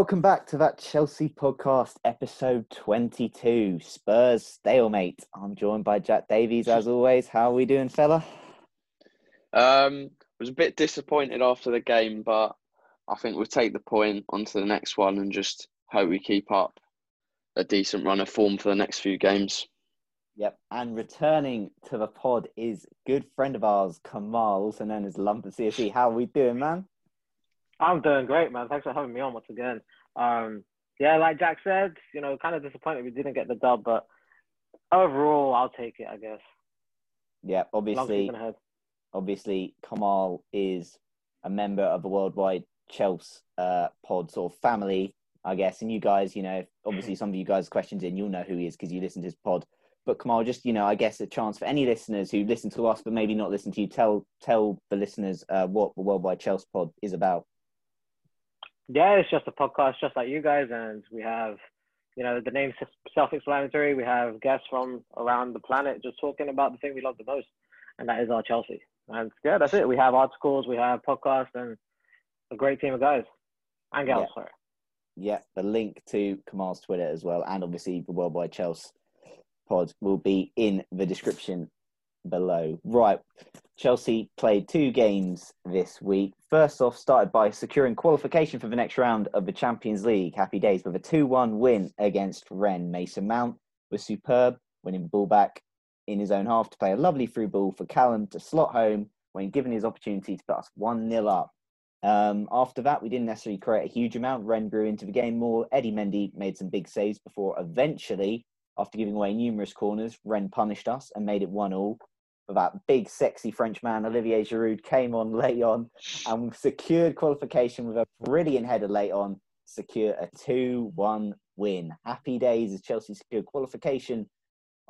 Welcome back to that Chelsea podcast, episode 22, Spurs Stalemate. I'm joined by Jack Davies as always. How are we doing, fella? Um, was a bit disappointed after the game, but I think we'll take the point onto the next one and just hope we keep up a decent run of form for the next few games. Yep. And returning to the pod is good friend of ours, Kamal, also known as Lumper CSE. How are we doing, man? I'm doing great, man. Thanks for having me on once again. Um, yeah, like Jack said, you know, kind of disappointed we didn't get the dub, but overall, I'll take it, I guess. Yeah, obviously, obviously, Kamal is a member of the worldwide Chelsea uh, pod sort of family, I guess. And you guys, you know, obviously some of you guys questions in, you'll know who he is because you listen to his pod. But Kamal, just you know, I guess a chance for any listeners who listen to us but maybe not listen to you, tell tell the listeners uh, what the worldwide Chelsea pod is about. Yeah, it's just a podcast just like you guys, and we have, you know, the name's self-explanatory. We have guests from around the planet just talking about the thing we love the most, and that is our Chelsea. And yeah, that's it. We have articles, we have podcasts, and a great team of guys and gals. Yeah. Sorry. Yeah, the link to Kamal's Twitter as well, and obviously the Worldwide Chelsea pod will be in the description below. Right, Chelsea played two games this week. First off, started by securing qualification for the next round of the Champions League. Happy days with a 2 1 win against Rennes. Mason Mount was superb, winning the ball back in his own half to play a lovely through ball for Callum to slot home when given his opportunity to put us 1 0 up. Um, after that, we didn't necessarily create a huge amount. Rennes grew into the game more. Eddie Mendy made some big saves before eventually, after giving away numerous corners, Rennes punished us and made it 1 all. That big, sexy French man, mm. Olivier Giroud, came on late on and secured qualification with a brilliant header late on, secure a 2 1 win. Happy days as Chelsea secured qualification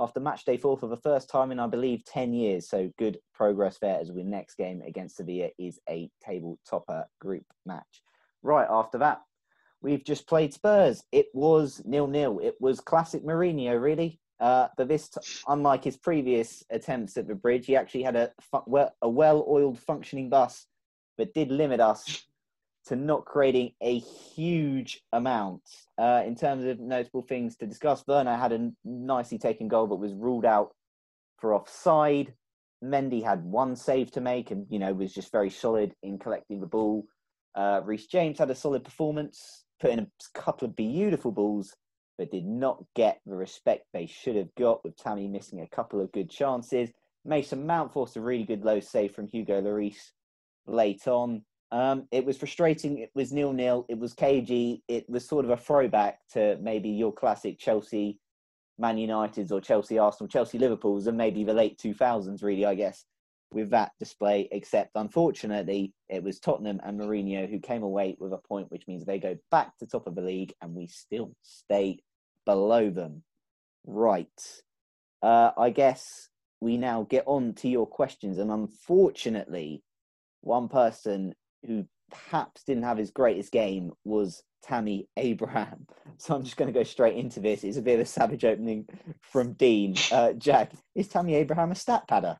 after match day four for the first time in, I believe, 10 years. So good progress there as we next game against Sevilla is a table topper group match. Right after that, we've just played Spurs. It was nil nil. It was classic Mourinho, really. Uh, but this, unlike his previous attempts at the bridge, he actually had a, fu- well- a well-oiled, functioning bus, but did limit us to not creating a huge amount. Uh, in terms of notable things to discuss, Werner had a nicely taken goal but was ruled out for offside. Mendy had one save to make and, you know, was just very solid in collecting the ball. Uh, James had a solid performance, put in a couple of beautiful balls, but did not get the respect they should have got, with Tammy missing a couple of good chances. Mason Mount forced a really good low save from Hugo Lloris late on. Um, it was frustrating. It was nil nil. It was cagey. It was sort of a throwback to maybe your classic Chelsea Man United's or Chelsea Arsenal, Chelsea Liverpool's, and maybe the late 2000s, really, I guess, with that display. Except, unfortunately, it was Tottenham and Mourinho who came away with a point, which means they go back to top of the league and we still stay below them. Right. Uh, I guess we now get on to your questions. And unfortunately, one person who perhaps didn't have his greatest game was Tammy Abraham. So I'm just going to go straight into this. It's a bit of a savage opening from Dean. Uh, Jack, is Tammy Abraham a stat padder?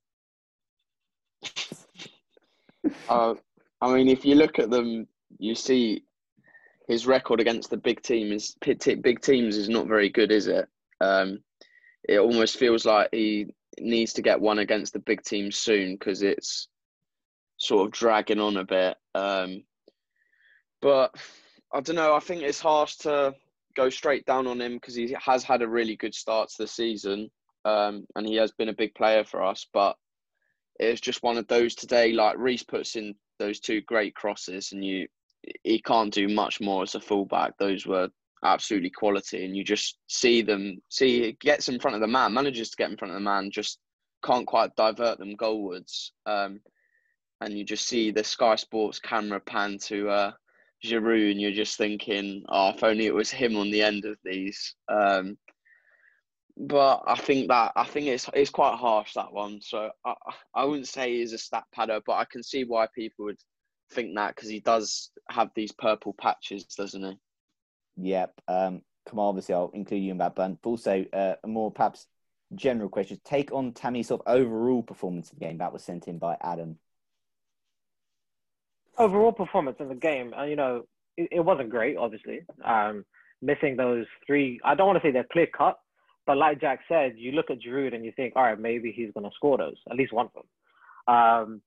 Uh, I mean, if you look at them, you see his record against the big team is big teams is not very good, is it? Um, it almost feels like he needs to get one against the big teams soon because it's sort of dragging on a bit. Um, but I don't know. I think it's harsh to go straight down on him because he has had a really good start to the season, um, and he has been a big player for us. But it's just one of those today. Like Reece puts in those two great crosses, and you he can't do much more as a fullback. Those were absolutely quality, and you just see them. See, gets in front of the man, manages to get in front of the man, just can't quite divert them goalwards. Um, and you just see the Sky Sports camera pan to uh, Giroud, and you're just thinking, oh, if only it was him on the end of these. Um, but I think that I think it's it's quite harsh that one. So I I wouldn't say he's a stat padder, but I can see why people would think that because he does have these purple patches, doesn't he? Yep. Um, come on, obviously, I'll include you in that, but also uh, more perhaps general questions. Take on Tammy's sort of overall performance of the game that was sent in by Adam overall performance in the game, and uh, you know, it, it wasn't great, obviously. Um, missing those three, I don't want to say they're clear cut, but like Jack said, you look at Giroud and you think, all right, maybe he's going to score those, at least one of them. Um,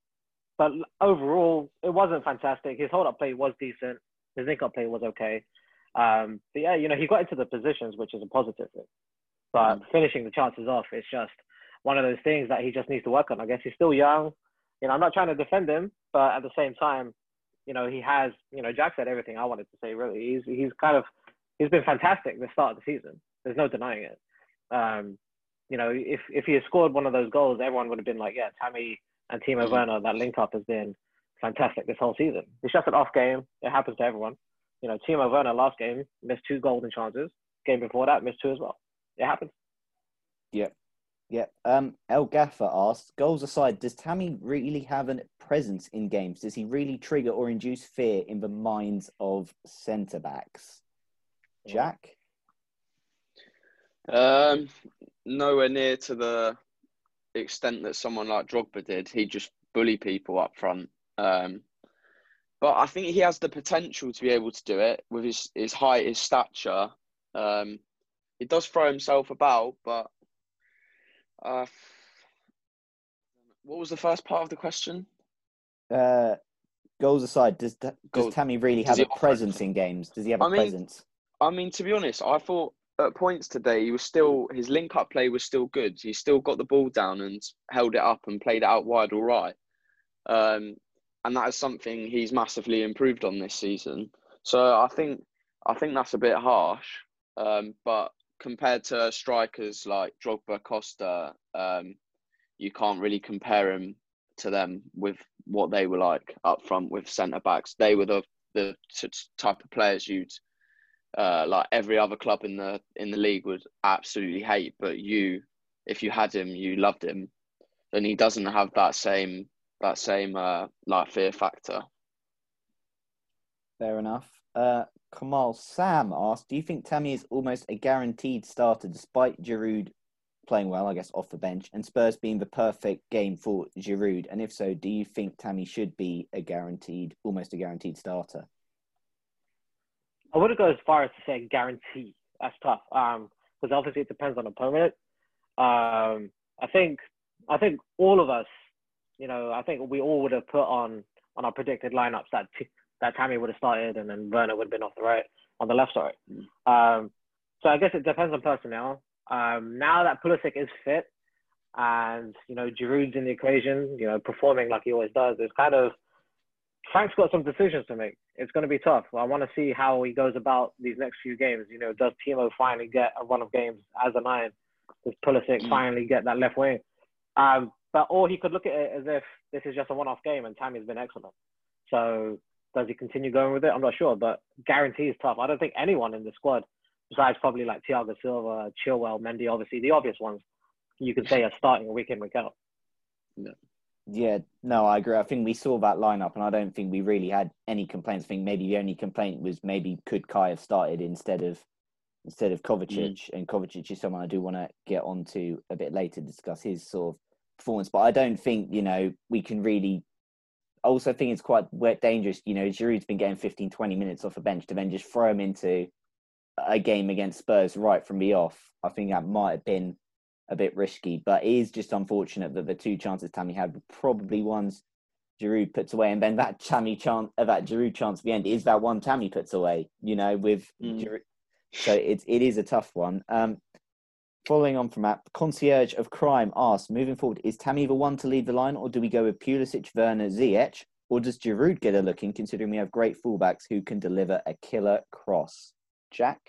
but overall, it wasn't fantastic. His hold up play was decent. His link up play was okay. Um, but yeah, you know, he got into the positions, which is a positive thing. But mm. finishing the chances off, it's just one of those things that he just needs to work on. I guess he's still young. You know, I'm not trying to defend him, but at the same time, you know, he has, you know, Jack said everything I wanted to say. Really, he's he's kind of he's been fantastic the start of the season. There's no denying it. Um, you know, if if he had scored one of those goals, everyone would have been like, yeah, Tammy and Timo mm-hmm. Werner, that link up has been fantastic this whole season. It's just an off game. It happens to everyone. You know, Timo Werner last game missed two golden chances. Game before that missed two as well. It happens. Yep. Yep. Um, El Gaffer asked, goals aside, does Tammy really have a presence in games? Does he really trigger or induce fear in the minds of centre backs? Jack? Um, nowhere near to the extent that someone like Drogba did. He just bully people up front. Um, but I think he has the potential to be able to do it with his, his height, his stature. Um, he does throw himself about, but uh, what was the first part of the question? Uh, goals aside, does does. Tammy really have a presence in games? Does he have a mean, presence? I mean, to be honest, I thought at points today he was still his link up play was still good. He still got the ball down and held it up and played it out wide all right. Um, and that is something he's massively improved on this season. So I think I think that's a bit harsh. Um, but compared to strikers like Drogba, Costa, um, you can't really compare him to them with what they were like up front with centre backs. They were the the type of players you'd uh, like every other club in the in the league would absolutely hate. But you, if you had him, you loved him, and he doesn't have that same that same uh, like fear factor. Fair enough. Uh, Kamal Sam asked, "Do you think Tammy is almost a guaranteed starter despite Giroud playing well, I guess, off the bench, and Spurs being the perfect game for Giroud? And if so, do you think Tammy should be a guaranteed, almost a guaranteed starter?" I wouldn't go as far as to say guarantee. That's tough, because um, obviously it depends on opponent. Um, I think, I think all of us, you know, I think we all would have put on on our predicted lineups that t- that Tammy would have started and then Werner would have been off the right on the left side. Um, so I guess it depends on personnel. Um, now that Pulisic is fit and you know Giroud's in the equation, you know performing like he always does, it's kind of Frank's got some decisions to make. It's going to be tough. I want to see how he goes about these next few games. You know, does Timo finally get a run of games as a nine Does Pulisic Mm. finally get that left wing? Um, but or he could look at it as if this is just a one-off game and Tammy's been excellent. So does he continue going with it? I'm not sure, but guarantee is tough. I don't think anyone in the squad, besides probably like Thiago Silva, Chilwell, Mendy, obviously the obvious ones, you could say are starting week in week out. Yeah, no, I agree. I think we saw that lineup, and I don't think we really had any complaints. I think maybe the only complaint was maybe could Kai have started instead of instead of mm. Kovacic, and Kovacic is someone I do want to get onto a bit later, discuss his sort of performance. But I don't think you know we can really. I also think it's quite dangerous. You know, Giroud's been getting 15, 20 minutes off a bench to then just throw him into a game against Spurs right from the off. I think that might have been a bit risky, but it is just unfortunate that the two chances Tammy had were probably ones Giroud puts away, and then that Tammy chance, uh, that Giroud chance at the end is that one Tammy puts away. You know, with Mm. Giroud. So it's it is a tough one. Um, following on from that, concierge of crime asks, moving forward, is Tammy the one to lead the line, or do we go with Pulisic, Werner, Ziyech, or does Giroud get a look in? Considering we have great fullbacks who can deliver a killer cross. Jack.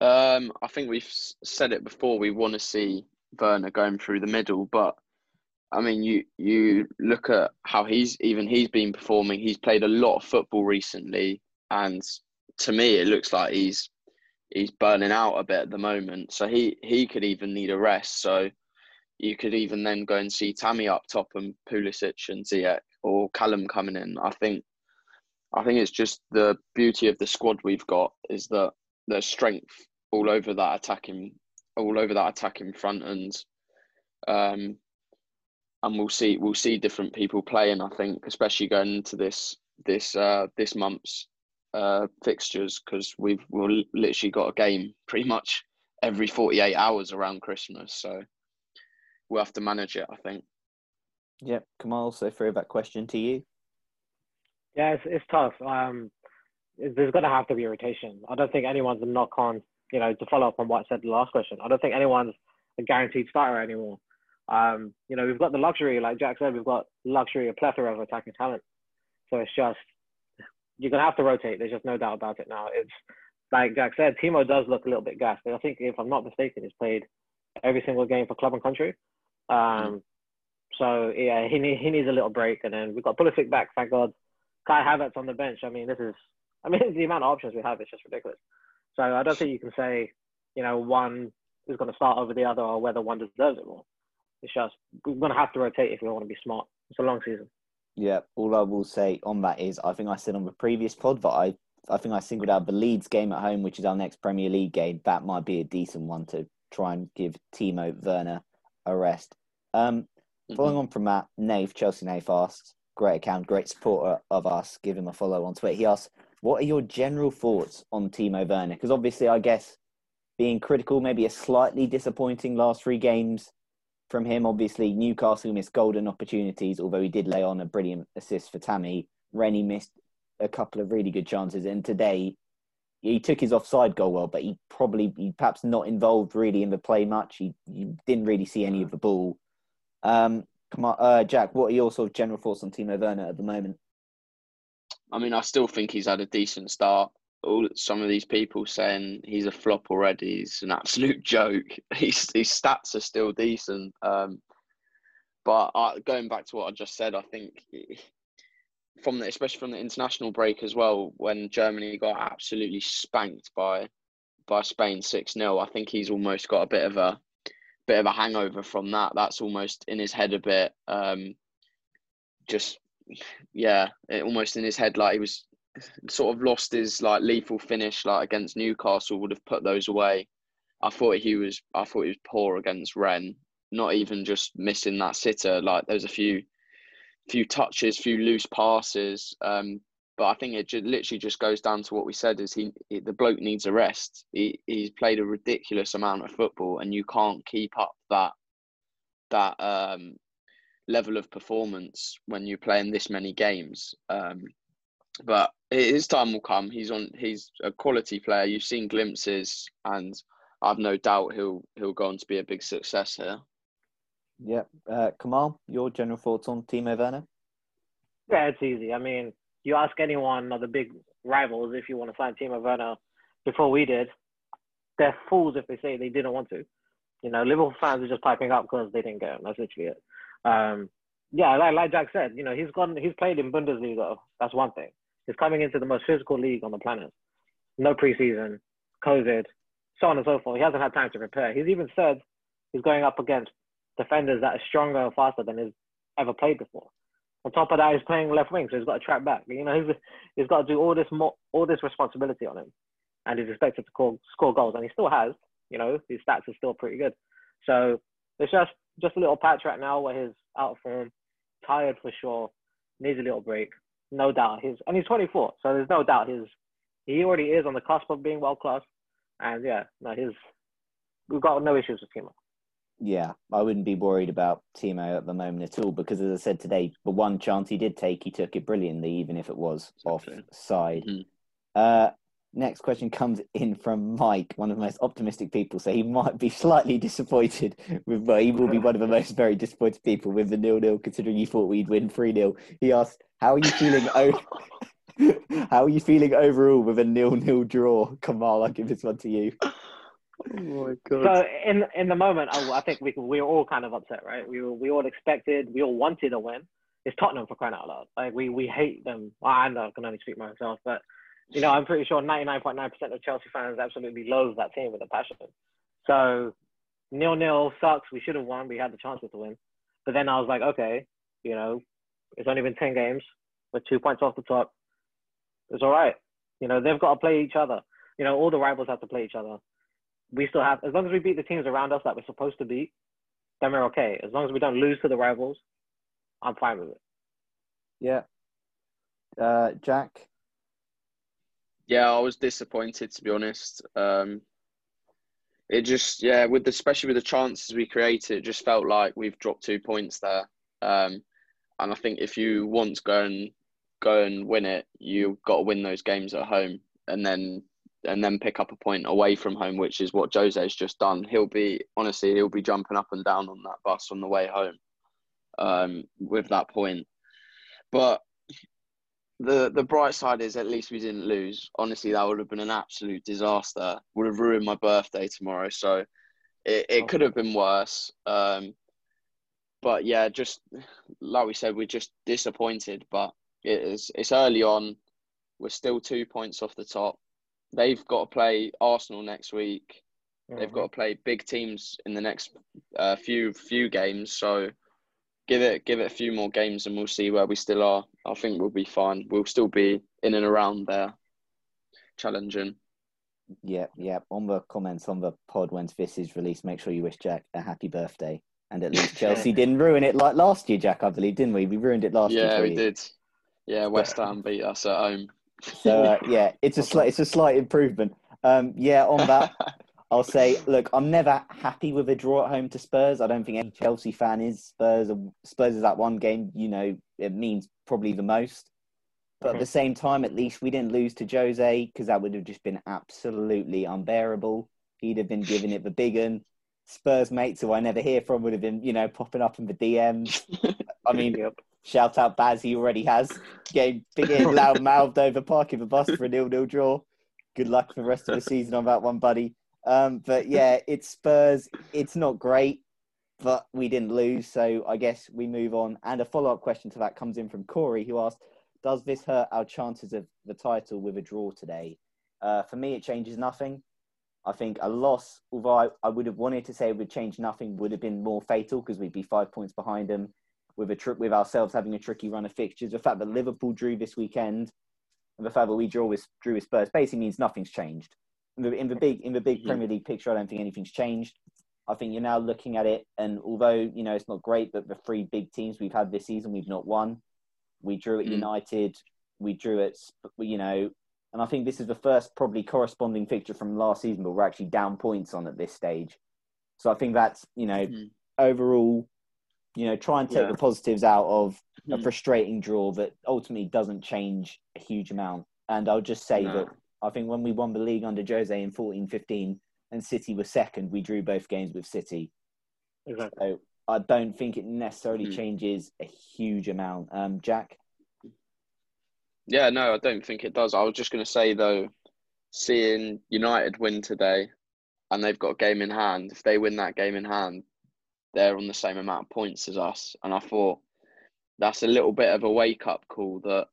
Um, I think we've said it before. We want to see Werner going through the middle, but I mean, you you look at how he's even he's been performing. He's played a lot of football recently, and to me, it looks like he's he's burning out a bit at the moment. So he he could even need a rest. So you could even then go and see Tammy up top and Pulisic and Ziyech or Callum coming in. I think I think it's just the beauty of the squad we've got is that there's strength all over that attacking all over that attacking front and um and we'll see we'll see different people playing I think especially going into this this uh this month's uh fixtures because we've we've literally got a game pretty much every 48 hours around Christmas so we'll have to manage it I think Yep, Kamal. So throw that question to you. Yeah, it's, it's tough. Um, it- there's going to have to be rotation. I don't think anyone's a knock on, you know, to follow up on what I said the last question. I don't think anyone's a guaranteed starter anymore. Um, you know, we've got the luxury, like Jack said, we've got luxury, a plethora of attacking talent. So it's just, you're going to have to rotate. There's just no doubt about it now. It's like Jack said, Timo does look a little bit gassed. I think, if I'm not mistaken, he's played every single game for club and country. Um, so yeah, he need, he needs a little break, and then we've got Pulisic back, thank God. Kai Havertz on the bench. I mean, this is, I mean, the amount of options we have is just ridiculous. So I don't think you can say, you know, one is going to start over the other, or whether one deserves it more. It's just we're going to have to rotate if we want to be smart. It's a long season. Yeah, all I will say on that is I think I said on the previous pod that I I think I singled out the Leeds game at home, which is our next Premier League game. That might be a decent one to try and give Timo Werner a rest. Um, following on from that, Nave, Chelsea Nave asks, great account, great supporter of us. Give him a follow on Twitter. He asks, what are your general thoughts on Timo Werner? Because obviously, I guess being critical, maybe a slightly disappointing last three games from him. Obviously, Newcastle missed golden opportunities, although he did lay on a brilliant assist for Tammy. Rennie missed a couple of really good chances, and today he took his offside goal well, but he probably he perhaps not involved really in the play much. He, he didn't really see any of the ball. Um, come on, uh, Jack, what are your sort of general thoughts on Timo Werner at the moment? I mean, I still think he's had a decent start. All some of these people saying he's a flop already is an absolute joke. His his stats are still decent, um, but I, going back to what I just said, I think from the especially from the international break as well, when Germany got absolutely spanked by by Spain six 0 I think he's almost got a bit of a bit of a hangover from that. That's almost in his head a bit. Um, just yeah, it, almost in his head like he was sort of lost his like lethal finish like against Newcastle would have put those away. I thought he was I thought he was poor against Rennes. Not even just missing that sitter. Like there's a few few touches, few loose passes. Um, but I think it ju- literally just goes down to what we said: is he, he the bloke needs a rest. He he's played a ridiculous amount of football, and you can't keep up that that um, level of performance when you're playing this many games. Um, but his time will come. He's on. He's a quality player. You've seen glimpses, and I've no doubt he'll he'll go on to be a big success here. Yeah, uh, Kamal, your general thoughts on Timo Werner? Yeah, it's easy. I mean, you ask anyone of the big rivals if you want to sign Timo Werner before we did, they're fools if they say they didn't want to. You know, Liverpool fans are just piping up because they didn't get him. That's literally it. Um, yeah, like, like Jack said, you know, he's gone. He's played in Bundesliga. That's one thing. He's coming into the most physical league on the planet. No preseason, COVID, so on and so forth. He hasn't had time to prepare. He's even said he's going up against defenders that are stronger and faster than he's ever played before. On top of that, he's playing left wing, so he's got to track back. You know, he's he's got to do all this more, all this responsibility on him, and he's expected to score score goals, and he still has. You know, his stats are still pretty good. So it's just just a little patch right now where he's out of form, tired for sure, needs a little break. No doubt, he's and he's 24, so there's no doubt he's he already is on the cusp of being world class. And yeah, no, his we've got no issues with Timo. Yeah, I wouldn't be worried about Timo at the moment at all because, as I said today, the one chance he did take, he took it brilliantly, even if it was Exactly. offside. Mhm. Uh, next question comes in from Mike, one of the most optimistic people. So he might be slightly disappointed with, well, he will be one of the most very disappointed people with the nil nil, considering you thought we'd win 3 0. He asked, How are you feeling? o- How are you feeling overall with a nil nil draw? Kamal, I'll give this one to you. Oh my god. So in in the moment, I, I think we we were all kind of upset, right? We were, we all expected, we all wanted a win. It's Tottenham for crying out loud. Like we we hate them. Well, I know I can only speak for myself, but you know I'm pretty sure 99.9% of Chelsea fans absolutely loathe that team with a passion. So nil nil sucks. We should have won. We had the chances to win, but then I was like, okay, you know, it's only been 10 games. We're two points off the top. It's all right. You know they've got to play each other. You know all the rivals have to play each other we still have as long as we beat the teams around us that we're supposed to beat, then we're okay. As long as we don't lose to the rivals, I'm fine with it. Yeah. Uh, Jack? Yeah, I was disappointed to be honest. Um, it just yeah, with the, especially with the chances we created, it just felt like we've dropped two points there. Um, and I think if you want to go and go and win it, you've got to win those games at home, and then and then pick up a point away from home, which is what Jose's just done. He'll be honestly, he'll be jumping up and down on that bus on the way home, um, with that point. But the the bright side is at least we didn't lose. Honestly, that would have been an absolute disaster. Would have ruined my birthday tomorrow. So it, it could have been worse. Um, but yeah, just like we said, we're just disappointed. But it is it's early on. We're still two points off the top. They've got to play Arsenal next week. They've got to play big teams in the next uh, few few games. So give it give it a few more games and we'll see where we still are. I think we'll be fine. We'll still be in and around there, challenging. Yep, yep. On the comments on the pod when this is released, make sure you wish Jack a happy birthday. And at least Chelsea didn't ruin it like last year, Jack, I believe, didn't we? We ruined it last year. yeah, we you. did. Yeah, West Ham beat us at home. So uh, yeah, it's a slight it's a slight improvement. Um, yeah, on that, I'll say, look, I'm never happy with a draw at home to Spurs. I don't think any Chelsea fan is. Spurs Spurs is that one game, you know, it means probably the most. But at mm-hmm. the same time, at least we didn't lose to Jose because that would have just been absolutely unbearable. He'd have been giving it the big un. Spurs mates who I never hear from would have been, you know, popping up in the DMs. I mean, Yep. shout out Baz, he already has. Getting big and loud mouthed over parking the bus for a nil nil draw. Good luck for the rest of the season on that one, buddy. Um, but yeah, it's Spurs. It's not great, but we didn't lose, so I guess we move on. And a follow up question to that comes in from Corey, who asked, "Does this hurt our chances of the title with a draw today?" Uh, for me, it changes nothing. I think a loss, although I, I would have wanted to say it would change nothing, would have been more fatal because we'd be five points behind them with a trip with ourselves having a tricky run of fixtures. The fact that Liverpool drew this weekend and the fact that we draw with drew with Spurs basically means nothing's changed. In the, in the big in the big. Premier League picture, I don't think anything's changed. I think you're now looking at it, and although you know it's not great, but the three big teams we've had this season, we've not won. We drew at Mm. United, we drew at you know, and I think this is the first probably corresponding fixture from last season, but we're actually down points on at this stage. So I think that's you know Mhm. overall, you know, try and take Yeah. the positives out of a Mhm. frustrating draw that ultimately doesn't change a huge amount. And I'll just say No. that I think when we won the league under Jose in 14 15 and City was second, we drew both games with City. Exactly. So I don't think it necessarily Mhm. changes a huge amount. Um, Jack? Yeah, no, I don't think it does. I was just going to say though, seeing United win today, and they've got a game in hand. If they win that game in hand, they're on the same amount of points as us. And I thought that's a little bit of a wake up call that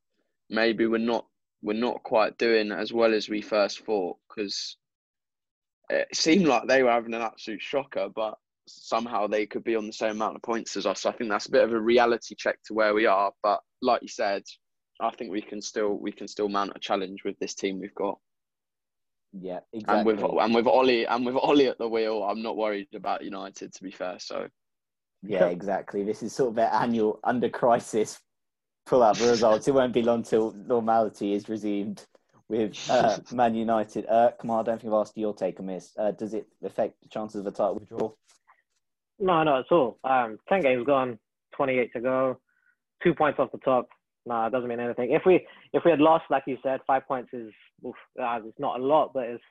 maybe we're not we're not quite doing as well as we first thought because it seemed like they were having an absolute shocker, but somehow they could be on the same amount of points as us. I think that's a bit of a reality check to where we are. But like you said, I think we can still we can still mount a challenge with this team we've got. Yeah, exactly. And with and with Ollie and with Ollie at the wheel, I'm not worried about United to be fair. So yeah, exactly. This is sort of their annual under crisis pull out the results. It won't be long till normality is resumed with uh, Man United. Uh, Kamal, I don't think I've asked your take on this. Uh, does it affect the chances of a title withdrawal? No, not at all. Um, ten games gone, twenty-eight to go, two points off the top. No, it doesn't mean anything. If we if we had lost, like you said, five points is oof, uh, it's not a lot, but it's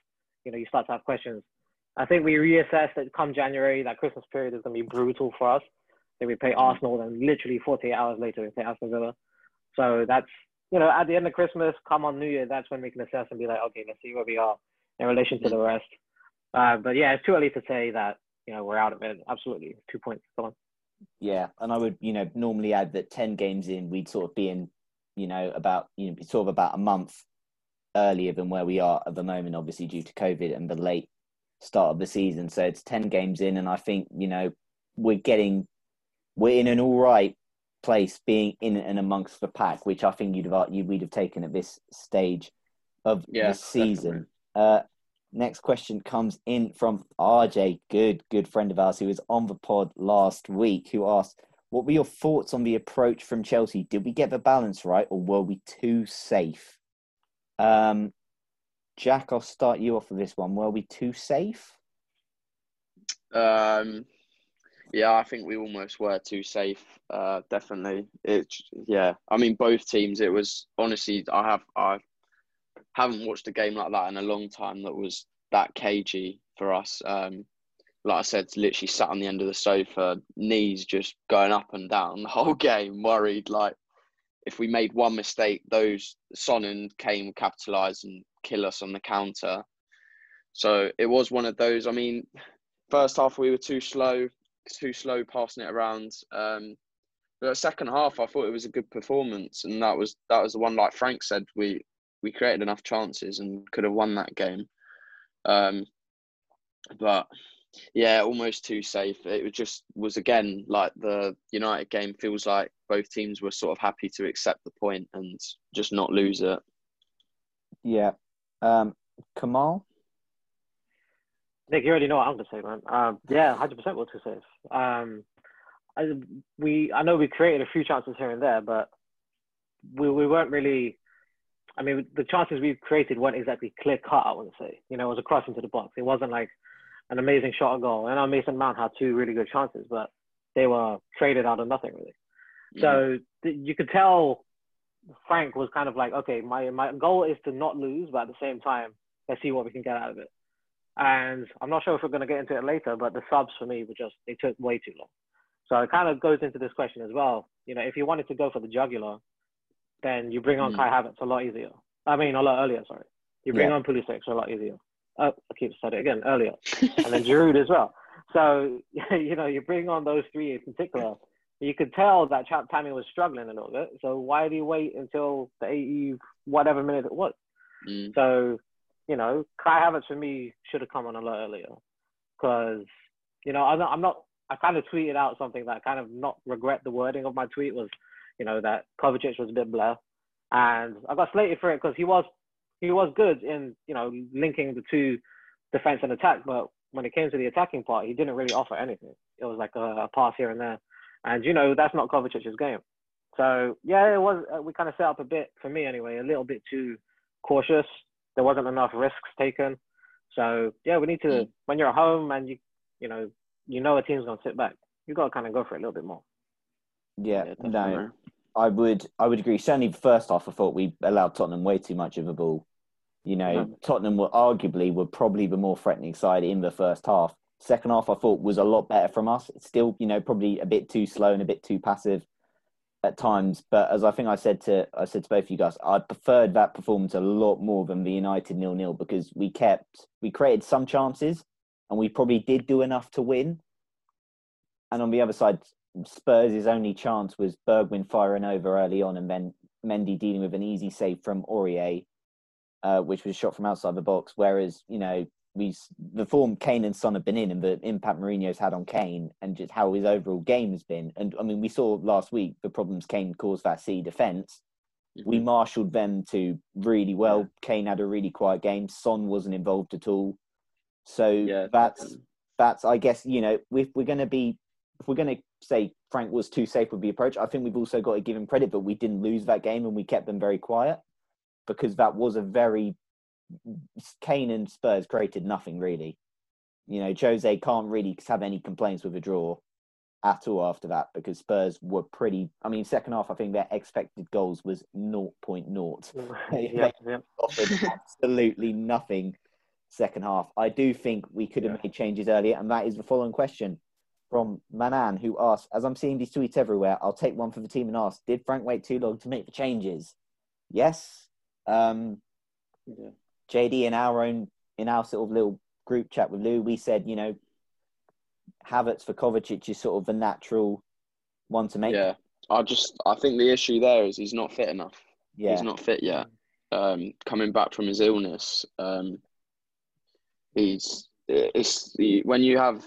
you know you start to have questions. I think we reassess that come January, that Christmas period is going to be brutal for us. Then we play Arsenal, and literally 48 hours later we play Aston Villa. So that's you know at the end of Christmas, come on New Year, that's when we can assess and be like, okay, let's see where we are in relation to the rest. Uh, but yeah, it's too early to say that you know we're out of it. Absolutely, two points gone. Yeah, and I would you know normally add that 10 games in, we'd sort of be in you know about you know sort of about a month earlier than where we are at the moment, obviously due to COVID and the late start of the season. So it's 10 games in, and I think, you know, we're getting, we're in an all right place being in and amongst the pack, which I think you'd have, you, we'd have taken at this stage of yeah, the season. Uh, next question comes in from RJ, good, good friend of ours who was on the pod last week, who asked, what were your thoughts on the approach from Chelsea? Did we get the balance right or were we too safe? Um, Jack, I'll start you off with this one. Were we too safe? Um, yeah, I think we almost were too safe. Uh, definitely. It. Yeah, I mean, both teams. It was honestly, I have I haven't watched a game like that in a long time. That was that cagey for us. Um, like I said, literally sat on the end of the sofa, knees just going up and down the whole game, worried like if we made one mistake, those Son and Kane would capitalise and kill us on the counter. So it was one of those. I mean, first half we were too slow, too slow passing it around. Um, but second half, I thought it was a good performance, and that was that was the one. Like Frank said, we we created enough chances and could have won that game. Um, but yeah, almost too safe. It was just was again like the United game. Feels like both teams were sort of happy to accept the point and just not lose it. Yeah, um, Kamal. Nick, you already know what I'm gonna say, man. Um, yeah, hundred percent were too safe. Um, I, we I know we created a few chances here and there, but we we weren't really. I mean, the chances we created weren't exactly clear cut. I want to say, you know, it was a cross into the box. It wasn't like an amazing shot on goal. And our Mason Mount had two really good chances, but they were traded out of nothing really. Mm-hmm. So th- you could tell Frank was kind of like, okay, my my goal is to not lose, but at the same time, let's see what we can get out of it. And I'm not sure if we're going to get into it later, but the subs for me were just they took way too long. So it kind of goes into this question as well. You know, if you wanted to go for the jugular, then you bring on mm. Kai Havertz a lot easier. I mean, a lot earlier. Sorry, you bring yeah. on Pulisic a lot easier uh, I keep saying it again earlier, and then Giroud as well. So you know, you bring on those three in particular. You could tell that Champ Tammy was struggling a little bit. So why do you wait until the 80 whatever minute it was? Mm. So you know, Kai Havertz for me should have come on a lot earlier, because you know I'm not, I'm not. I kind of tweeted out something that I kind of not regret the wording of my tweet was, you know, that Kovacic was a bit blah, and I got slated for it because he was he was good in you know linking the two defense and attack, but when it came to the attacking part, he didn't really offer anything. It was like a, a pass here and there, and you know that's not Kovacic's game. So yeah, it was. Uh, we kind of set up a bit for me anyway, a little bit too cautious. There wasn't enough risks taken. So yeah, we need to mm. when you're at home and you you know you know a team's gonna sit back. You got to kind of go for it a little bit more. Yeah, yeah no, I would I would agree. Certainly, the first half, I thought we allowed Tottenham way too much of a ball. You know, mm. Tottenham were arguably were probably the more threatening side in the first half. Second half, I thought was a lot better from us. still, you know, probably a bit too slow and a bit too passive at times. But as I think I said to I said to both of you guys, I preferred that performance a lot more than the United nil nil because we kept we created some chances, and we probably did do enough to win. And on the other side, Spurs' only chance was Bergwijn firing over early on, and then Mendy dealing with an easy save from Aurier, uh, which was shot from outside the box. Whereas you know we the form Kane and Son have been in, and the impact Mourinho's had on Kane, and just how his overall game has been. And I mean, we saw last week the problems Kane caused that C defense. Mm-hmm. We marshaled them to really well. Yeah. Kane had a really quiet game. Son wasn't involved at all. So yeah, that's that's I guess you know if we're going to be if we're going to say Frank was too safe with the approach, I think we've also got to give him credit, that we didn't lose that game and we kept them very quiet because that was a very Kane and Spurs created nothing really. You know, Jose can't really have any complaints with a draw at all after that because Spurs were pretty. I mean, second half, I think their expected goals was 0.0. yeah, yeah. offered absolutely nothing second half. I do think we could have yeah. made changes earlier, and that is the following question from Manan, who asked, as I'm seeing these tweets everywhere, I'll take one for the team and ask, did Frank wait too long to make the changes? Yes. Um, yeah. JD in our own in our sort of little group chat with Lou, we said, you know, Havertz for Kovacic is sort of the natural one to make. Yeah, I just I think the issue there is he's not fit enough. Yeah, he's not fit yet. Um, coming back from his illness, um, he's it's the when you have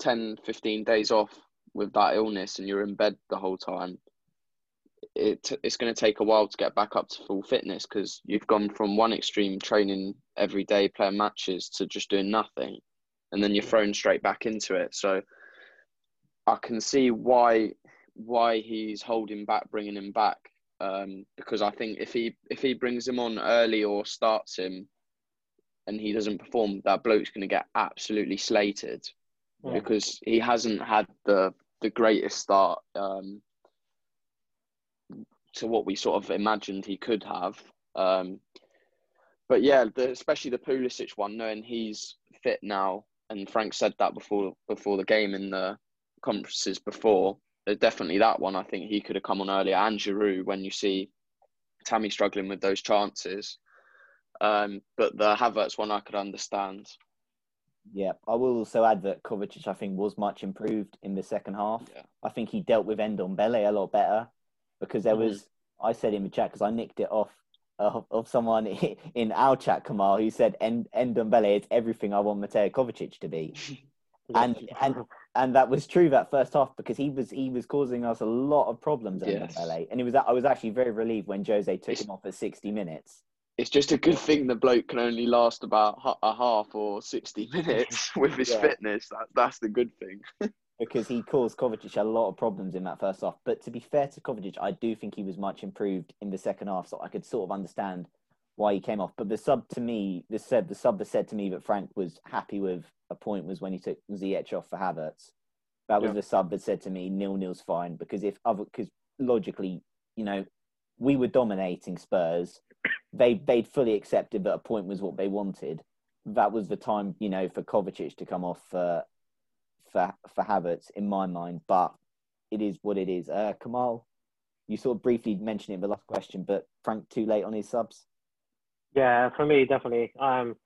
10, 15 days off with that illness and you're in bed the whole time it it's going to take a while to get back up to full fitness because you've gone from one extreme training every day playing matches to just doing nothing and then you're thrown straight back into it so i can see why why he's holding back bringing him back um, because i think if he if he brings him on early or starts him and he doesn't perform that bloke's going to get absolutely slated yeah. because he hasn't had the the greatest start um, to what we sort of imagined he could have. Um, but yeah, the, especially the Pulisic one, knowing he's fit now, and Frank said that before before the game in the conferences before. Definitely that one. I think he could have come on earlier. And Giroud, when you see Tammy struggling with those chances, um, but the Havertz one I could understand. Yeah, I will also add that Kovacic, I think, was much improved in the second half. Yeah. I think he dealt with Ndombele a lot better because there mm-hmm. was I said in the chat because I nicked it off uh, of someone in our chat, Kamal, who said "End Ndombele is everything I want Mateo Kovacic to be," and and and that was true that first half because he was he was causing us a lot of problems in yes. LA, and it was I was actually very relieved when Jose took it's, him off at sixty minutes. It's just a good thing the bloke can only last about a half or sixty minutes with his yeah. fitness. That, that's the good thing. Because he caused Kovacic a lot of problems in that first half. But to be fair to Kovacic, I do think he was much improved in the second half, so I could sort of understand why he came off. But the sub to me, the said the sub that said to me that Frank was happy with a point was when he took Ziyech off for Havertz. That was yeah. the sub that said to me nil nil's fine because if other because logically, you know, we were dominating Spurs. They they'd fully accepted that a point was what they wanted. That was the time, you know, for Kovacic to come off for for for Havertz in my mind, but it is what it is. Uh, Kamal, you sort of briefly mentioned it in the last question, but Frank too late on his subs. Yeah, for me definitely. Um,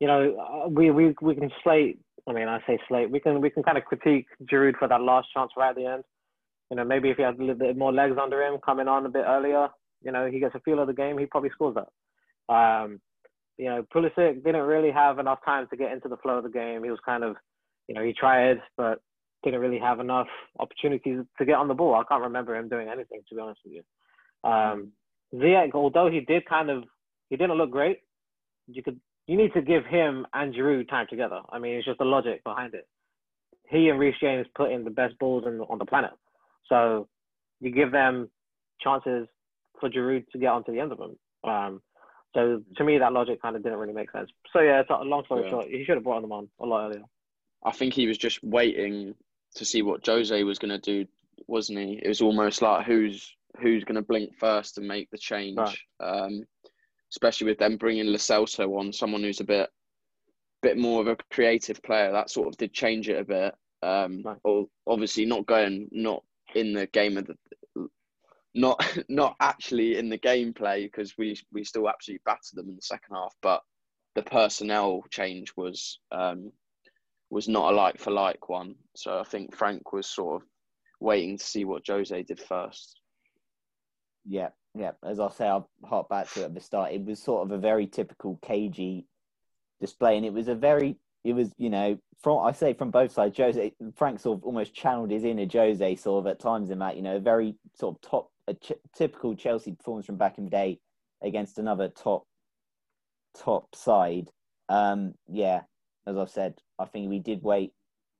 you know, uh, we we we can slate. I mean, I say slate. We can we can kind of critique Giroud for that last chance right at the end. You know, maybe if he had a little bit more legs under him, coming on a bit earlier, you know, he gets a feel of the game, he probably scores that. Um, you know, Pulisic didn't really have enough time to get into the flow of the game. He was kind of you know, he tried, but didn't really have enough opportunities to get on the ball. I can't remember him doing anything, to be honest with you. Um, Ziyech, although he did kind of, he didn't look great. You could, you need to give him and Giroud time together. I mean, it's just the logic behind it. He and Reece James put in the best balls in, on the planet, so you give them chances for Giroud to get onto the end of them. Um, so to me, that logic kind of didn't really make sense. So yeah, it's a long story yeah. short, he should have brought them on a lot earlier. I think he was just waiting to see what Jose was going to do, wasn't he? It was almost like who's who's going to blink first and make the change. Right. Um, especially with them bringing Lo Celso on, someone who's a bit bit more of a creative player. That sort of did change it a bit. Um, right. or obviously not going, not in the game of the, not not actually in the gameplay because we we still absolutely battered them in the second half. But the personnel change was um, was not a like for like one. So I think Frank was sort of waiting to see what Jose did first. Yeah, yeah. As I say, I'll harp back to it at the start. It was sort of a very typical cagey display, and it was a very, it was you know, from I say from both sides. Jose Frank sort of almost channeled his inner Jose sort of at times in that you know, a very sort of top, a ch- typical Chelsea performance from back in the day against another top, top side. Um, yeah, as I've said, I think we did wait,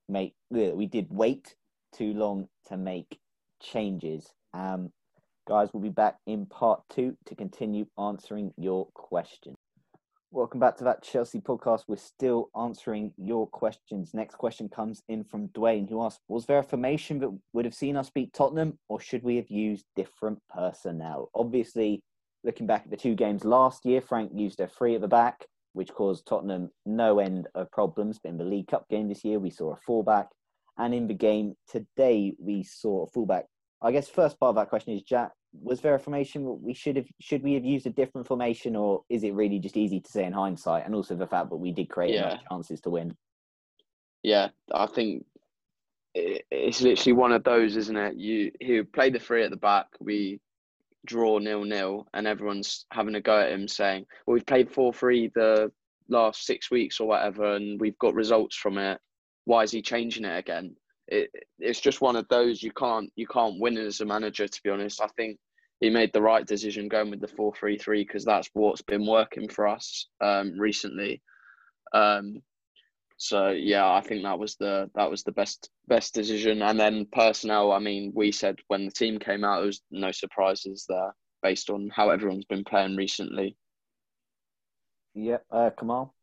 make we did wait too long to make changes. Um, guys, we'll be back in part two to continue answering your questions. Welcome back to that Chelsea podcast. We're still answering your questions. Next question comes in from Dwayne, who asks Was there a formation that would have seen us beat Tottenham, or should we have used different personnel? Obviously, looking back at the two games last year, Frank used a three at the back, which caused Tottenham no end of problems. But in the League Cup game this year, we saw a fullback. And in the game today, we saw a fullback. I guess first part of that question is Jack, was there a formation we should have should we have used a different formation or is it really just easy to say in hindsight and also the fact that we did create Yeah. enough chances to win Yeah, I think it's literally one of those, isn't it? You who play the three at the back, we draw nil nil, and everyone's having a go at him, saying, "Well, we've played four three the last six weeks or whatever, and we've got results from it. Why is he changing it again?" It, it's just one of those you can't you can't win as a manager. To be honest, I think he made the right decision going with the four three three because that's what's been working for us um, recently. Um, so yeah, I think that was the that was the best best decision. And then personnel, I mean, we said when the team came out, there was no surprises there based on how everyone's been playing recently. Yeah, uh, Kamal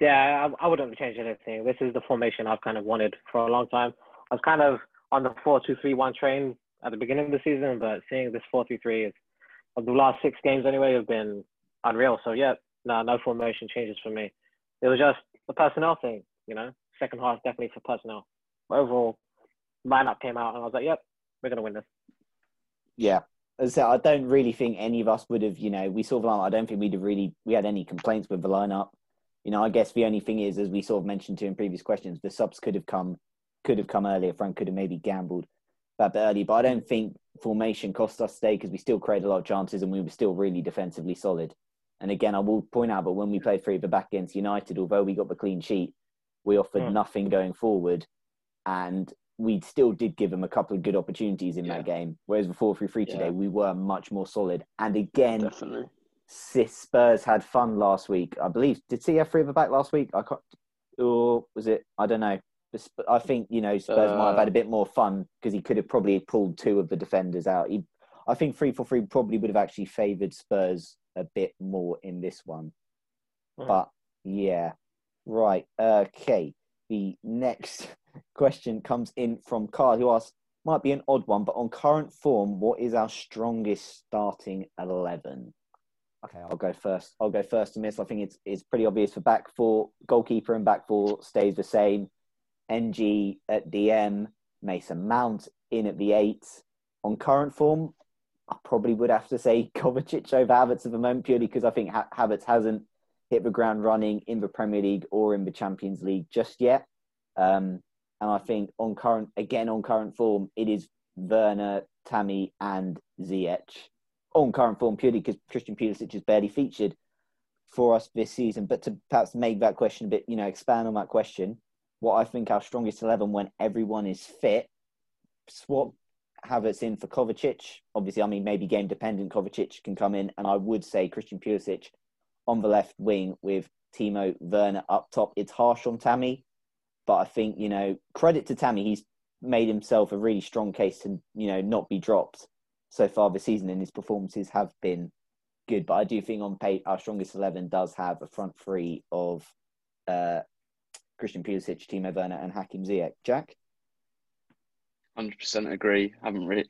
Yeah, I, I wouldn't change anything. This is the formation I've kind of wanted for a long time. I was kind of on the four-two-three-one train at the beginning of the season, but seeing this four-three-three is of the last six games anyway have been unreal. So yeah, no, no formation changes for me. It was just the personnel thing, you know. Second half definitely for personnel. Overall, lineup came out and I was like, yep, we're gonna win this. yeah I I don't really think any of us would have you know we saw the lineup I don't think we'd have really we had any complaints with the lineup you know I guess the only thing is as we sort of mentioned to in previous questions the subs could have come could have come earlier Frank could have maybe gambled that bit early but I don't think formation cost us today because we still created a lot of chances and we were still really defensively solid and again I will point out but when we played three at the back against United although we got the clean sheet we offered Mm. nothing going forward and we still did give them a couple of good opportunities in Yeah. that game. Whereas before three three today, Yeah. we were much more solid. And again, Definitely. Spurs had fun last week. I believe did see three at the back last week? I can't, or was it? I don't know. I think you know Spurs might have had a bit more fun because he could have probably pulled two of the defenders out. He, I think three for three probably would have actually favoured Spurs a bit more in this one. Mhm. But yeah, right. Okay. The next question comes in from Carl, who asks, might be an odd one, but on current form, what is our strongest starting eleven? Okay, I'll go first. I'll go first on this. I think it's it's pretty obvious for back four, goalkeeper and back four stays the same. NG at DM, Mason Mount in at the eight. On current form, I probably would have to say Kovacic over Havertz at the moment, purely because I think ha- Havertz hasn't hit the ground running in the Premier League or in the Champions League just yet. Um, and I think on current, again on current form, it is Werner, Tammy, and Ziyech. On current form, purely because Christian Pulisic has barely featured for us this season. But to perhaps make that question a bit, you know, expand on that question, what I think our strongest eleven when everyone is fit, swap Havertz in for Kovacic. Obviously, I mean maybe game dependent. Kovacic can come in, and I would say Christian Pulisic on the left wing with Timo Werner up top. It's harsh on Tammy, but I think you know credit to Tammy. He's made himself a really strong case to you know not be dropped so far this season, and his performances have been good. But I do think on pay our strongest eleven does have a front three of uh, Christian Pulisic, Timo Werner, and Hakim Ziyech. Jack. Hundred percent agree. Haven't really,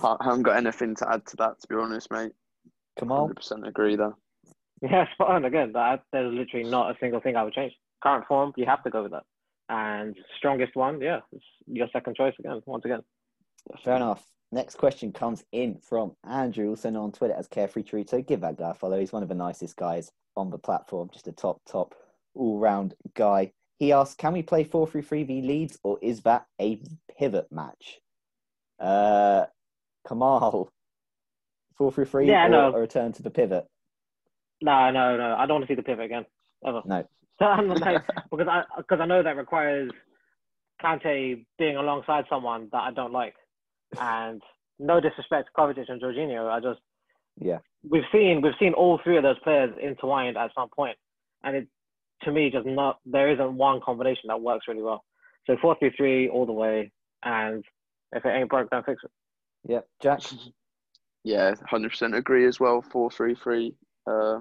haven't got anything to add to that. To be honest, mate. Kamal. Hundred percent agree there. Yeah, spot on again. That there's literally not a single thing I would change. Current form, you have to go with that. And strongest one, yeah, it's your second choice again. Once again. Fair enough. Next question comes in from Andrew, also known on Twitter as Carefree Chorito. Give that guy a follow. He's one of the nicest guys on the platform, just a top, top, all round guy. He asks, "Can we play four three three v Leeds, or is that a pivot match?" Uh, Kamal, four three three, Yeah, I or know. a return to the pivot? No, no, no. I don't want to see the pivot again ever. No. Like, because I because I know that requires Kante being alongside someone that I don't like, and no disrespect to Kovacic and Jorginho, I just Yeah. we've seen we've seen all three of those players intertwined at some point, and it to me just not there isn't one combination that works really well. So four three three all the way, and if it ain't broke, don't fix it. Yep, Jack. Yeah, hundred percent agree as well. Four three three, uh,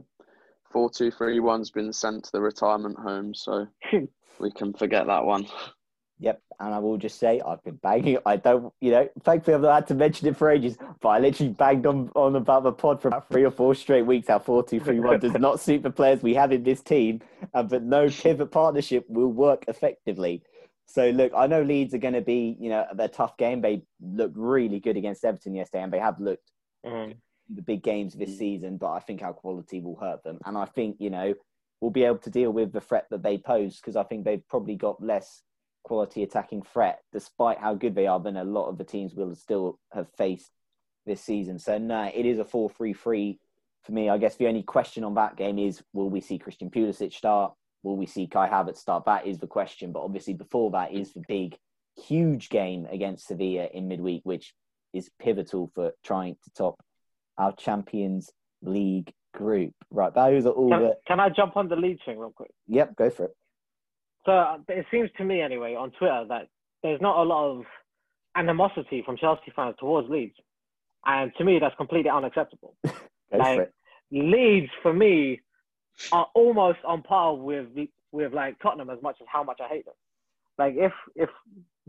four two three one's been sent to the retirement home, so we can forget that one. And I will just say I've been banging. I don't, you know, thankfully I've not had to mention it for ages, but I literally banged on, on about the pod for about three or four straight weeks. How four two three one does not suit the players we have in this team, uh, but no pivot partnership will work effectively. So look, I know Leeds are going to be, you know, their tough game. They looked really good against Everton yesterday, and they have looked Mhm. the big games this season. But I think our quality will hurt them, and I think you know we'll be able to deal with the threat that they pose because I think they've probably got less quality attacking threat, despite how good they are, than a lot of the teams will still have faced this season. So no, it is a 4-3-3 for me. I guess the only question on that game is will we see Christian Pulisic start? Will we see Kai Havertz start? That is the question. But obviously before that is the big, huge game against Sevilla in midweek, which is pivotal for trying to top our Champions League group. Right, those are all Can, the can I jump on the lead thing real quick? Yep, go for it. So it seems to me, anyway, on Twitter that there's not a lot of animosity from Chelsea fans towards Leeds, and to me, that's completely unacceptable. Like-. Leeds, for me, are almost on par with with like Tottenham as much as how much I hate them. Like if if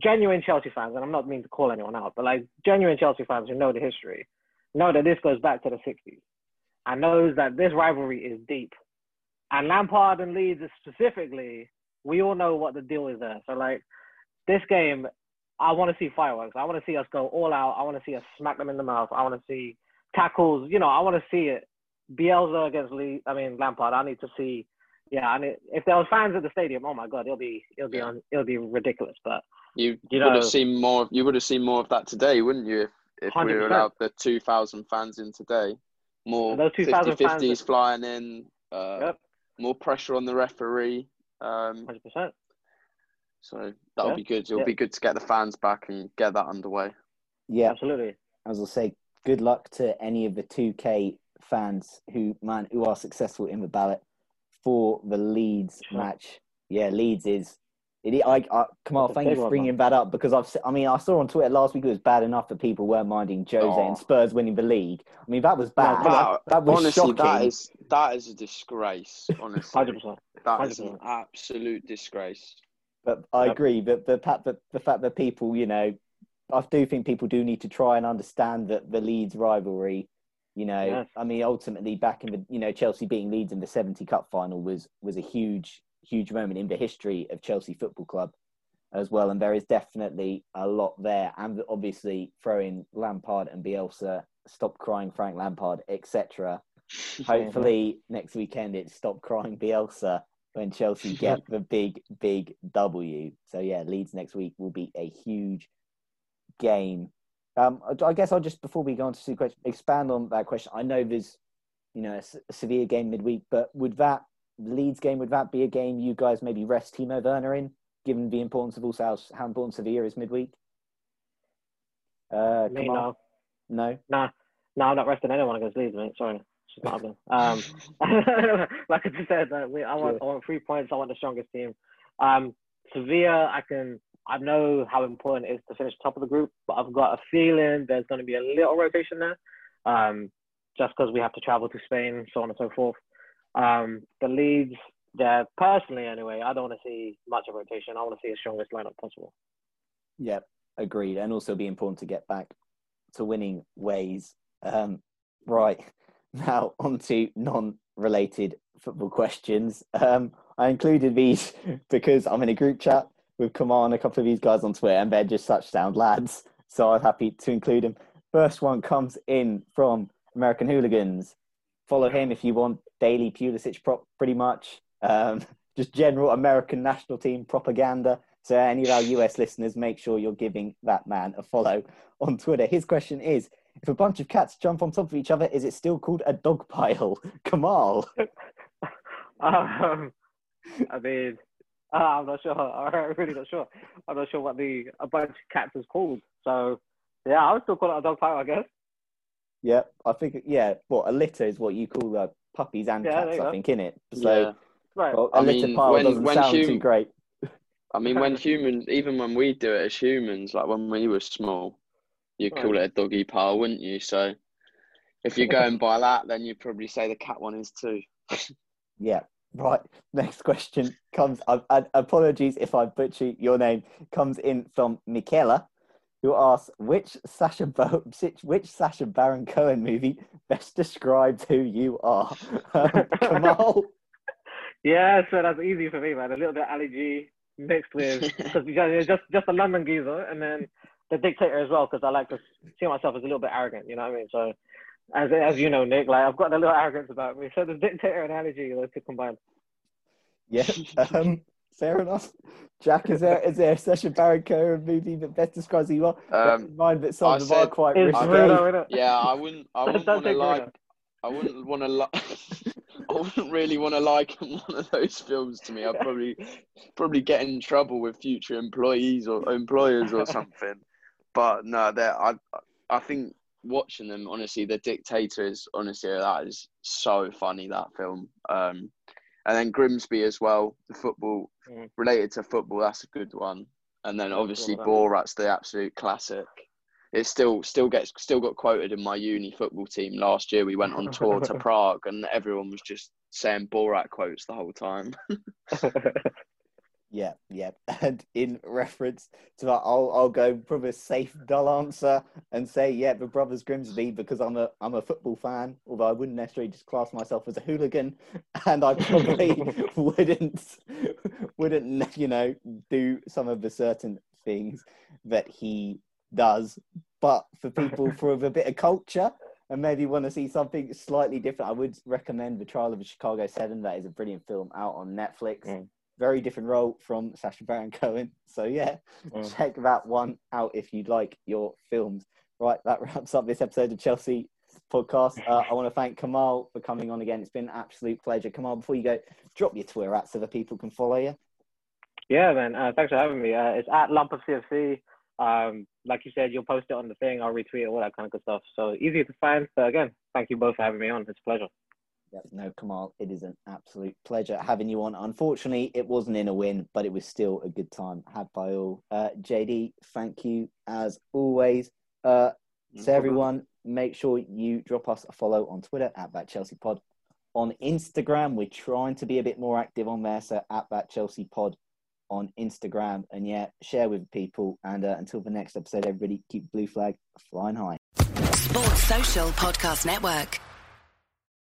genuine Chelsea fans, and I'm not meaning to call anyone out, but like genuine Chelsea fans who know the history, know that this goes back to the 60s, and knows that this rivalry is deep. And Lampard and Leeds specifically, we all know what the deal is there. So like this game, I want to see fireworks. I want to see us go all out. I want to see us smack them in the mouth. I want to see tackles. You know, I want to see it. Bielsa against Lee. I mean Lampard. I need to see. Yeah, I mean, if there was fans at the stadium, oh my god, it'll be it'll be on it'll be ridiculous. But You, You would know- have seen more. You would have seen more of that today, wouldn't you? If, if we were 100%. allowed the two thousand fans in today, more And those 50-50s flying in, uh, Yep. more pressure on the referee. Um, hundred percent. so that'll Yeah. be good. It'll Yeah. be good to get the fans back and get that underway. Yeah, Absolutely. as I'll say, good luck to any of the 2K fans who man who are successful in the ballot for the Leeds Sure. match. Yeah, Leeds is. It, I, I, Kamal, thank you for bringing that up because I've. I mean, I saw on Twitter last week it was bad enough that people weren't minding Jose Oh. and Spurs winning the league. I mean, that was bad. Wow, that was honestly, shocking. that is that is a disgrace. Honestly, Hundred percent. that is an 100%. absolute disgrace. But I Yep. agree. But the fact that the fact that people, you know, I do think people do need to try and understand that the Leeds rivalry. You know, Yes. I mean, ultimately, back in the you know Chelsea beating Leeds in the seventy cup final was was a huge huge moment in the history of Chelsea Football Club as well. And there is definitely a lot there, and obviously throwing Lampard and Bielsa, stop crying Frank Lampard, etc. Hopefully next weekend it's stop crying Bielsa when Chelsea get the big, big W. So yeah, Leeds next week will be a huge game. Um, I- guess I'll just before we go on to the question, expand on that question. I know there's, you know, a S- a Sevilla game midweek, but would that Leeds game would that be a game you guys maybe rest Timo Werner in, given the importance of also how, how important Sevilla is midweek? Uh, Me no, no. nah, no, I'm not resting anyone against Leeds, mate. Sorry, it's not happening. Um, like I just said, uh, we, I want I want three points. I want the strongest team. Um, Sevilla, I can. I know how important it is to finish top of the group, but I've got a feeling there's going to be a little rotation there, um, just because we have to travel to Spain, so on and so forth. Um, the Leeds, yeah, personally anyway, I don't want to see much of rotation. I want to see the strongest lineup possible. Yeah, agreed. And also be important to get back to winning ways. Um, right. Now on to non-related football questions. Um, I included these because I'm in a group chat with Kamal and a couple of these guys on Twitter, and they're just such sound lads. So I'm happy to include them. First one comes in from American Hooligans. Follow him if you want daily Pulisic prop, pretty much. Um, just general American national team propaganda. So, any of our US listeners, make sure you're giving that man a follow on Twitter. His question is If a bunch of cats jump on top of each other, is it still called a dog pile? Kamal. Um, I mean, uh, I'm not sure. I'm really not sure. I'm not sure what the a bunch of cats is called. So, yeah, I would still call it a dog pile, I guess. Yeah, I think, yeah, what a litter is what you call uh, puppies and Yeah, there cats, you I go. think, in it. So, yeah. Right. well, a I litter mean, pile when- doesn't when sound hum- too great. I mean, when humans, even when we do it as humans, like when we were small, you'd call it a doggy pile, wouldn't you? So if you're going by that, then you'd probably say the cat one is too. Yeah. Right. Next question comes. Apologies if I butcher your name. Comes in from Michaela, who asks, "Which Sacha Bo- which- which Sacha Baron Cohen movie best describes who you are?" Um, Kamal. Yeah, so that's easy for me, man. A little bit of Ali G mixed with just just a London geezer, and then the dictator as well, because I like to see myself as a little bit arrogant. You know what I mean? So, as as you know, Nick, like I've got a little arrogance about me. So the dictator and G, those two combined. Yeah. Um, fair enough. Jack, is there is there such a Sacha Baron Cohen movie that best describes who you are? Bear in Um, mind that some I of them are quite It's I risque. Bruno, yeah, I wouldn't. I wouldn't want to like. Bruno. I wouldn't want to like. I wouldn't really want to like one of those films to me. I'd probably probably get in trouble with future employees or employers or something. But no, that I I think watching them honestly, the dictator is honestly that is so funny that film. Um, and then Grimsby as well, the football Mhm. related to football. That's a good one. And then obviously. Borat's the absolute classic. It still still gets still got quoted in my uni football team last year. We went on tour to Prague and everyone was just saying Borat quotes the whole time. Yeah, yeah. And in reference to that, I'll I'll go probably a safe dull answer and say yeah, the Brothers Grimsby because I'm a I'm a football fan, although I wouldn't necessarily just class myself as a hooligan, and I probably wouldn't wouldn't you know do some of the certain things that he does. But for people for a bit of culture and maybe want to see something slightly different, I would recommend The Trial of the Chicago Seven. That is a brilliant film out on Netflix Mm. Very different role from Sacha Baron Cohen. So yeah, Mm. check that one out if you'd like your films. Right, that wraps up this episode of Chelsea podcast. Uh, I want to thank Kamal for coming on again. It's been an absolute pleasure. Kamal, before you go, drop your Twitter at so that people can follow you. Yeah, man. Uh, thanks for having me. Uh, it's at Lump of CFC. Um, like you said, you'll post it on the thing. I'll retweet it, all that kind of good stuff. So easy to find. So again, thank you both for having me on. It's a pleasure. Yep, no, Kamal, it is an absolute pleasure having you on. Unfortunately, it wasn't in a win, but it was still a good time had by all. Uh, JD, thank you as always. Uh, No so everyone, make sure you drop us a follow on Twitter at that Chelsea Pod. On Instagram, we're trying to be a bit more active on there, so at that Chelsea Pod on Instagram, and yeah, share with people. And uh, until the next episode, everybody keep blue flag flying high. Sports Social Podcast Network.